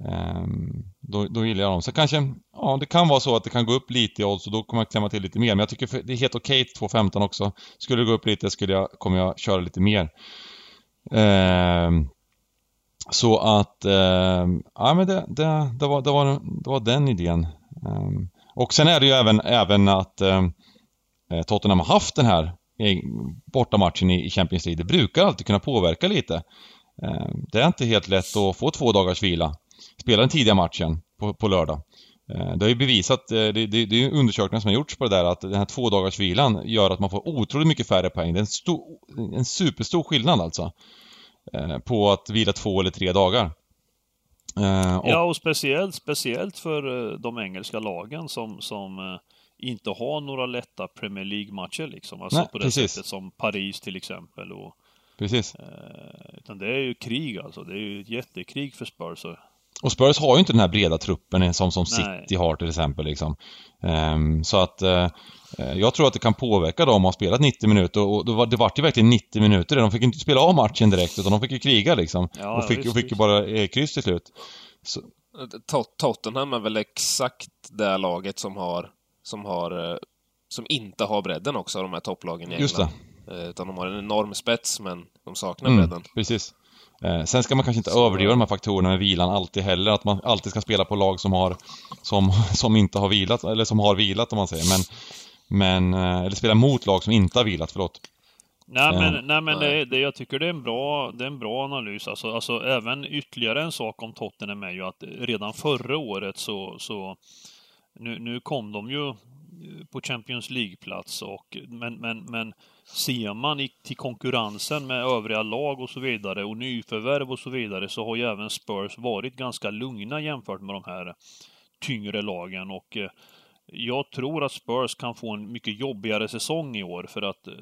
Ehm, då, då gillar jag dem. Så kanske, ja det kan vara så att det kan gå upp lite i odds och då kommer jag klämma till lite mer. Men jag tycker det är helt okej till 2.15 också. Skulle det gå upp lite skulle jag, kommer jag köra lite mer. Ehm, så att, ehm, ja men det, det, det, var, det, var, det var den idén. Och sen är det ju även, även att eh, Tottenham har haft den här bortamatchen i Champions League. Det brukar alltid kunna påverka lite. Det är inte helt lätt att få två dagars vila. Spela den tidiga matchen på, på lördag. Eh, Det har ju bevisat, eh, det, det, det är ju undersökningar som har gjorts på det där, att den här två dagars vilan gör att man får otroligt mycket färre poäng. Det är en, stor, en superstor skillnad alltså. eh, På att vila två eller tre dagar. Och- Ja, och speciellt, speciellt för de engelska lagen som, som inte har några lätta Premier League-matcher liksom. Alltså Nej, på det precis. sättet som Paris till exempel. Och, Precis. utan det är ju krig alltså. Det är ju ett jättekrig för Spurs. Och, Spurs har ju inte den här breda truppen som, som Nej. City har till exempel. Liksom. Ehm, så att eh, jag tror att det kan påverka dem att ha spelat 90 minuter och det var, det var ju verkligen 90 minuter. De fick inte spela av matchen direkt utan de fick ju kriga liksom. Ja, och fick, visst, och fick ju bara eh, kryss till slut. Så, Tot- Tottenham är väl exakt det laget som har, som har, som inte har bredden också, de här topplagen i England. just det. Utan de har en enorm spets, men de saknar Mm, bredden. precis. Eh, sen ska man kanske inte Så- överdriva de här faktorerna med vilan alltid heller. Att man alltid ska spela på lag som har som, som inte har vilat, eller som har vilat om man säger. Men, men eh, eller spela mot lag som inte har vilat, förlåt. Nej Eh, men, nej, men. Det, det, jag tycker det är en bra, det är en bra analys. Alltså, alltså även ytterligare en sak om Tottenham är ju att redan förra året så, så nu, nu kom de ju eh, på Champions League-plats och men, men, men ser man i, till konkurrensen med övriga lag och så vidare och nyförvärv och så vidare så har ju även Spurs varit ganska lugna jämfört med de här tyngre lagen och eh, jag tror att Spurs kan få en mycket jobbigare säsong i år för att eh,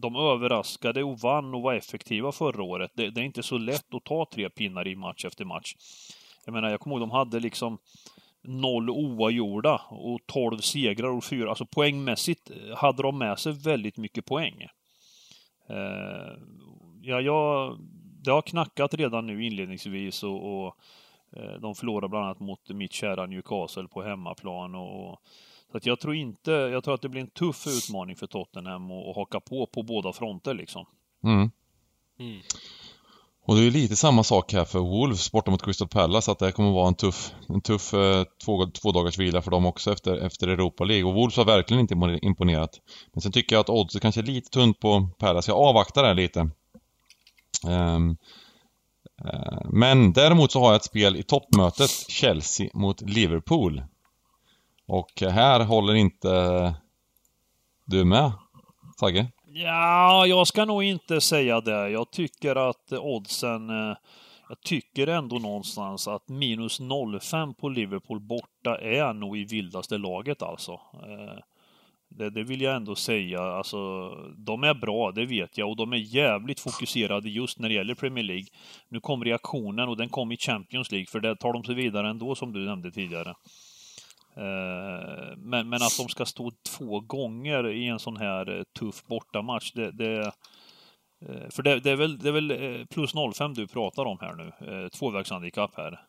de överraskade och vann och var effektiva förra året. Det, det är inte så lätt att ta tre pinnar i match efter match. Jag menar, jag kommer ihåg de hade liksom noll oavgjorda och 12 segrar och fyra. Alltså poängmässigt hade de med sig väldigt mycket poäng. Eh, ja, jag, det har knackat redan nu inledningsvis och, och eh, de förlorar bland annat mot mitt kära Newcastle på hemmaplan. Och, och, så att jag tror inte, jag tror att det blir en tuff utmaning för Tottenham att att haka på på båda fronter liksom. Mm. Mm. Och det är lite samma sak här för Wolves borta mot Crystal Palace att det här kommer vara en tuff, en tuff eh, två, två dagars vila för dem också efter, efter Europa League. Och Wolves har verkligen inte imponerat. Men sen tycker jag att oddset kanske är lite tunt på Palace. Jag avvaktar där lite. Um, uh, men däremot så har jag ett spel i toppmötet Chelsea mot Liverpool. Och här håller inte du med, Sagge? Ja, jag ska nog inte säga det. Jag tycker att oddsen... Eh, jag tycker ändå någonstans att minus 0,5 på Liverpool borta är nog i vildaste laget alltså. Eh, det, det, vill jag ändå säga. Alltså, de är bra, det vet jag, och de är jävligt fokuserade just när det gäller Premier League. Nu kom reaktionen och den kom i Champions League, för där tar de sig vidare ändå, som du nämnde tidigare. Eh, men, men att de ska stå två gånger i en sån här eh, tuff bortamatch, det, det eh, för det, det, är väl, det är väl plus 05 du pratar om här nu, tvåvägshandikapp här.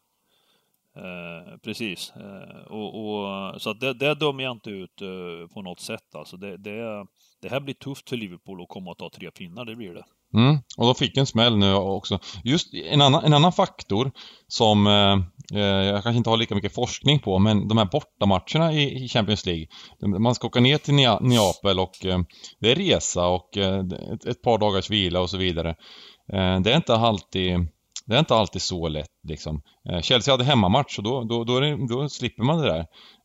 Eh, precis. Eh, och, och, så att det, det dömer jag inte ut eh, på något sätt. Alltså det, det, det här blir tufft för Liverpool att komma och ta tre pinnar, det blir det. Mm, och de fick en smäll nu också. Just en annan, en annan faktor som eh, eh, jag kanske inte har lika mycket forskning på, men de här bortamatcherna i, i Champions League. Man ska åka ner till Neapel och eh, det är resa och eh, ett, ett, par dagars vila och så vidare. Eh, det är inte alltid det är inte alltid så lätt liksom. Eh, Chelsea hade hemmamatch och då, då, då, det, då slipper man det där.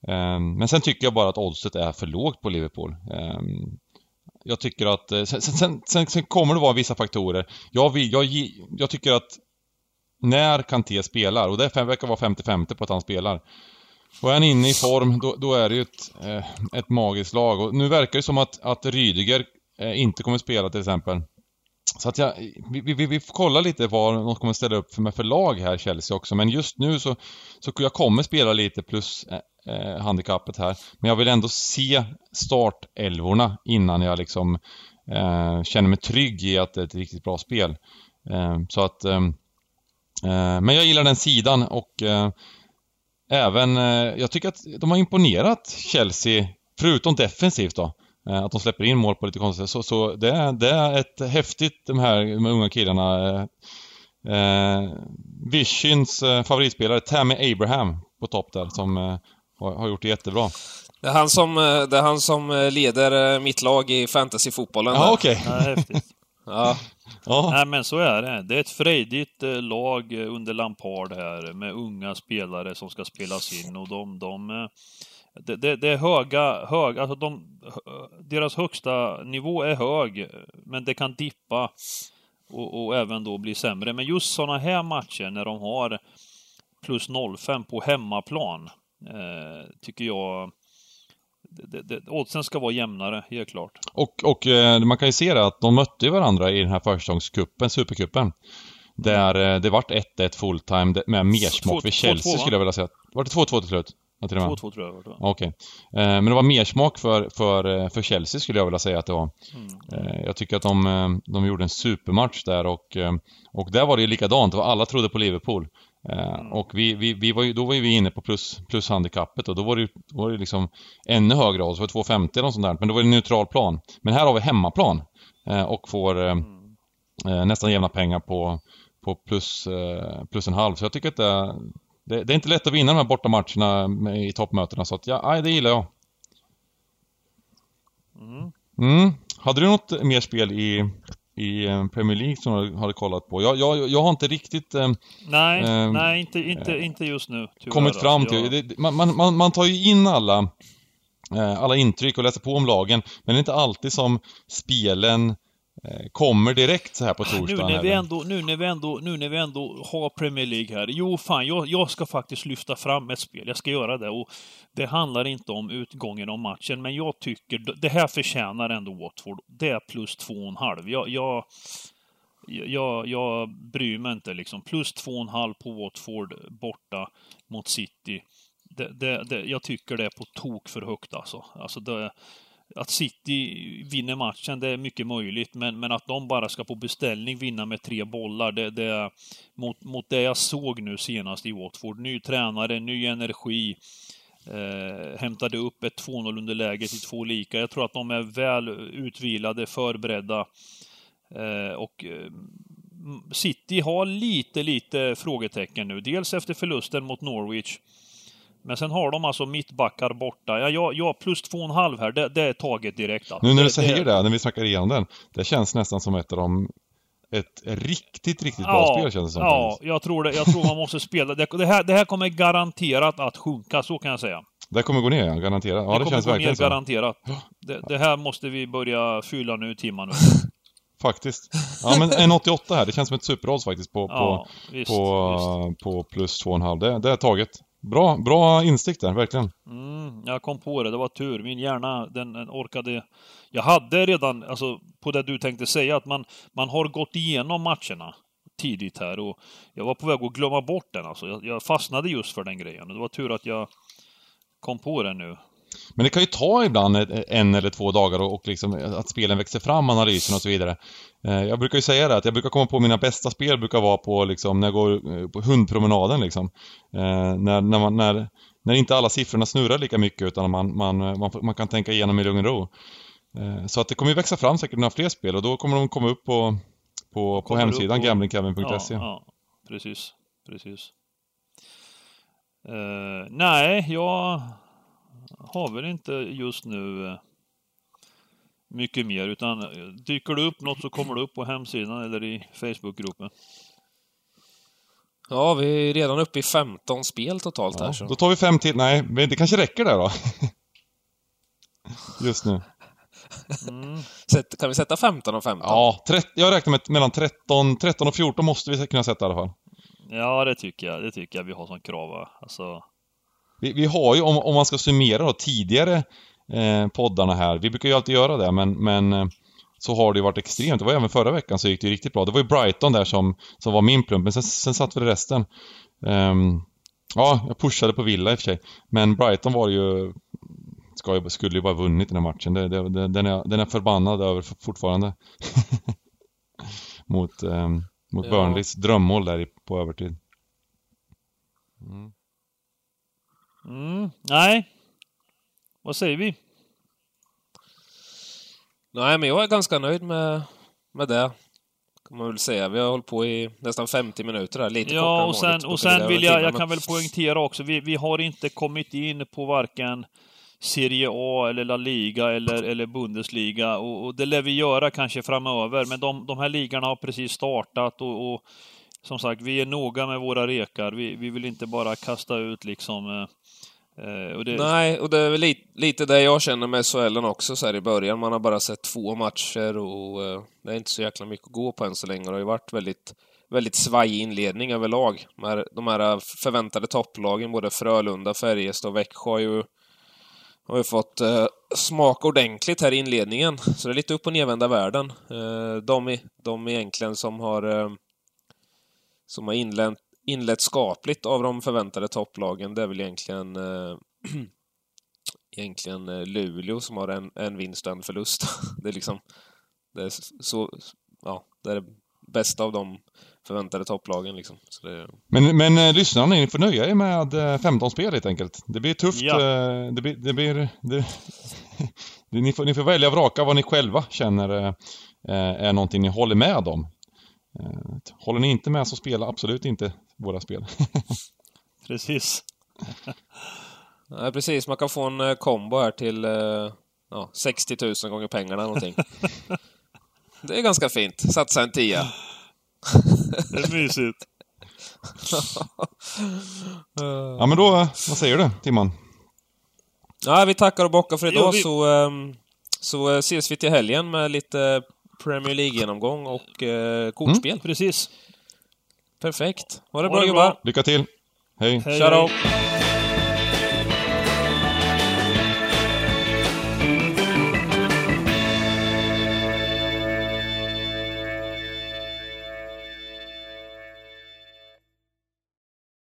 Eh, men sen tycker jag bara att oddset är för lågt på Liverpool eh, jag tycker att, eh, sen, sen, sen, sen, kommer det vara vissa faktorer. Jag, vill, jag, jag tycker att när Kanté spelar, och det verkar vara 50-50 på att han spelar. Och är han inne i form, då, då är det ju ett, eh, ett magiskt lag. Och nu verkar det som att, att Rydiger eh, inte kommer spela till exempel. Så att jag, vi, vi, vi får kolla lite vad de kommer ställa upp för med för lag här, Chelsea också. Men just nu så, så jag kommer spela lite plus eh, handikappet här. Men jag vill ändå se startelvorna innan jag liksom eh, känner mig trygg i att det är ett riktigt bra spel. Eh, så att... Eh, eh men jag gillar den sidan och eh, även... Eh, jag tycker att de har imponerat Chelsea, förutom defensivt då. Eh, att de släpper in mål på lite konstigt så, så det, är, det är ett häftigt, de här de unga killarna. Eh, eh Visions favoritspelare Tammy Abraham på topp där som har gjort det jättebra. Det är han som, eh, det är han som eh, leder eh, mitt lag i fantasyfotbollen. Ja, okej. Okay. Ja, häftigt. ja. ja. Nej, men så är det. Det är ett frejdigt lag under Lampard här med unga spelare som ska spelas in och de, de det, det, det, är höga, hög, alltså de, deras högsta nivå är hög, men det kan dippa och, och även då bli sämre. Men just sådana här matcher när de har plus 05 på hemmaplan, tycker jag det, det, oddsen ska vara jämnare, helt klart. Och, och eh, man kan ju se det att de mötte varandra i den här försäsongscupen, Supercupen. Där eh, det vart 1-1 fulltime med mersmak för Chelsea 2 -2, skulle jag vilja säga. Var det 2-2 till slut? 2-2 tror jag det var. Okej. Okay. Eh, men det var mersmak för, för, eh, för Chelsea skulle jag vilja säga att det var. Mm. Eh, jag tycker att de, de gjorde en supermatch där och, och där var det ju likadant. Alla trodde på Liverpool. Mm. Och vi, vi, vi var ju, då var ju vi inne på plus, plushandikappet och då var det ju var det liksom ännu högre odds, det var 2,50 eller något sånt där. Men då var det neutral plan. Men här har vi hemmaplan och får mm. nästan jämna pengar på, på plus, plus en halv. Så jag tycker att det, det, det, är inte lätt att vinna de här bortamatcherna i toppmötena så att ja, det gillar jag. Mm. Mm. Hade du något mer spel i, i eh, Premier League som du hade kollat på? Jag, jag, jag har inte riktigt... Eh, nej, eh, nej inte, inte, inte just nu. Tyvärr, kommit fram till... Jag... Det, man, man, man tar ju in alla, eh, alla intryck och läser på om lagen, men det är inte alltid som spelen kommer direkt så här på torsdagen. Nu när, vi ändå, nu, när vi ändå, nu när vi ändå har Premier League här. Jo, fan, jag, jag ska faktiskt lyfta fram ett spel. Jag ska göra det. Och det handlar inte om utgången av matchen, men jag tycker det här förtjänar ändå Watford. Det är plus två och en halv. Jag, jag, jag, jag bryr mig inte liksom. Plus två och en halv på Watford borta mot City. Det, det, det, jag tycker det är på tok för högt alltså. alltså det, att City vinner matchen, det är mycket möjligt, men, men att de bara ska på beställning vinna med tre bollar, det, det mot, mot det jag såg nu senast i Watford. Ny tränare, ny energi, eh, hämtade upp ett 2-0 underläge till två lika. Jag tror att de är väl utvilade, förberedda eh, och eh, City har lite, lite frågetecken nu. Dels efter förlusten mot Norwich. Men sen har de alltså mittbackar borta. Ja, ja, ja plus två och en halv här, det, det är taget direkt. Alltså. Nu när du säger det, när vi snackar igenom den, det känns nästan som ett av de ett riktigt, riktigt bra ja, spel känns det som. Ja, jag tror det. Jag tror man måste spela. Det, det, här, det här kommer garanterat att sjunka, så kan jag säga. Det kommer gå ner, ja, garanterat. Ja, det, det känns gå verkligen ner, garanterat. Det, det, här måste vi börja fylla nu, Timman. Nu. Faktiskt. Ja, men en 88 här, det känns som ett superodds faktiskt på, Ja, på, visst, på, visst. på plus 2,5. Det, det är taget. Bra, bra insikter, där, verkligen. Mm, jag kom på det, det var tur. Min hjärna, den, den orkade... Jag hade redan, alltså på det du tänkte säga, att man, man har gått igenom matcherna tidigt här och jag var på väg att glömma bort den alltså. Jag, jag fastnade just för den grejen och det var tur att jag kom på den nu. Men det kan ju ta ibland en eller två dagar och, och liksom att spelen växer fram, analysen och så vidare. Eh, Jag brukar ju säga det, att jag brukar komma på mina bästa spel brukar vara på liksom, när jag går eh, på hundpromenaden liksom. Eh, När, när, man, när, när inte alla siffrorna snurrar lika mycket utan man, man, man, man kan tänka igenom i lugn och ro. Så att det kommer ju växa fram säkert några fler spel och då kommer de komma upp på, på, på hemsidan på- gamblingkevin.se. Ja, ja, precis. Precis. Eh, nej, jag har väl inte just nu eh, mycket mer, utan eh, dyker det upp något så kommer det upp på hemsidan eller i Facebookgruppen. Ja, vi är redan uppe i 15 spel totalt här. Ja, Så. då tar vi fem till. Nej, men det kanske räcker där då. Just nu. Mm. Sätt, kan vi sätta 15 och 15? Ja, 30, jag räknar med mellan 13, 13 och 14 måste vi kunna sätta i alla fall. Ja, det tycker jag. Det tycker jag vi har som krav. Alltså, Vi, vi har ju, om, om man ska summera då, tidigare eh, poddarna här, vi brukar ju alltid göra det, men, men eh, så har det ju varit extremt. Det var även förra veckan så gick det ju riktigt bra. Det var ju Brighton där som, som var min plump, men sen, sen satt vi resten. Ehm, ja, jag pushade på Villa i och för sig. Men Brighton var ju... Ska ju, skulle ju bara vunnit den här matchen. Det, det, det, den, är, den är förbannad över fortfarande. mot ehm, mot Ja. Burnleys drömmål där på övertid. Mm. Mm, nej. Vad säger vi? Nej, men jag är ganska nöjd med, med det. Kan man väl säga. Vi har hållit på i nästan 50 minuter här. Lite Ja, och sen, och sen vi vill jag, en jag timme, kan väl poängtera också, vi, vi har inte kommit in på varken Serie A eller La Liga eller, eller Bundesliga och, och det lär vi göra kanske framöver, men de, de här ligorna har precis startat och, och som sagt, vi är noga med våra rekar. Vi, vi vill inte bara kasta ut liksom... Eh, och det, Nej, och det är väl lite, lite det jag känner med SHL också så här i början. Man har bara sett två matcher och eh, det är inte så jäkla mycket att gå på än så länge. Det har ju varit väldigt, väldigt svajig inledning överlag. De här, de här förväntade topplagen, både Frölunda, Färjestad och Växjö har ju, har ju fått eh, smaka ordentligt här i inledningen. Så det är lite upp och nervända världen. Eh, de, de egentligen som har eh, som har inlett, inlett skapligt av de förväntade topplagen, det är väl egentligen eh, egentligen eh, Luleå som har en, en vinst och en förlust. det är liksom det är så, ja, det är det bästa av de förväntade topplagen liksom. Så det, Men, men eh, lyssnarna, ni får nöja er med eh, 15 spel helt enkelt. Det blir tufft. Ja. eh, Det blir... Det blir det, ni, får, ni får välja och vraka vad ni själva känner eh, eh, är någonting ni håller med om. Eh, Håller ni inte med så spela absolut inte våra spel. Precis. nej, precis, man kan få en eh, kombo här till eh, ja, 60 000 gånger pengarna någonting. det är ganska fint. Satsa en tia. Det är mysigt. Ja men då, eh, vad säger du Timman? Ja, vi tackar och bockar för Jo, idag vi- så, ehm, så ses vi till helgen med lite Premier League-genomgång och kortspel. Precis. Perfekt. Ha det Ha bra det gubbar. bra. Lycka till! Hej! Hej, Tja då. hej.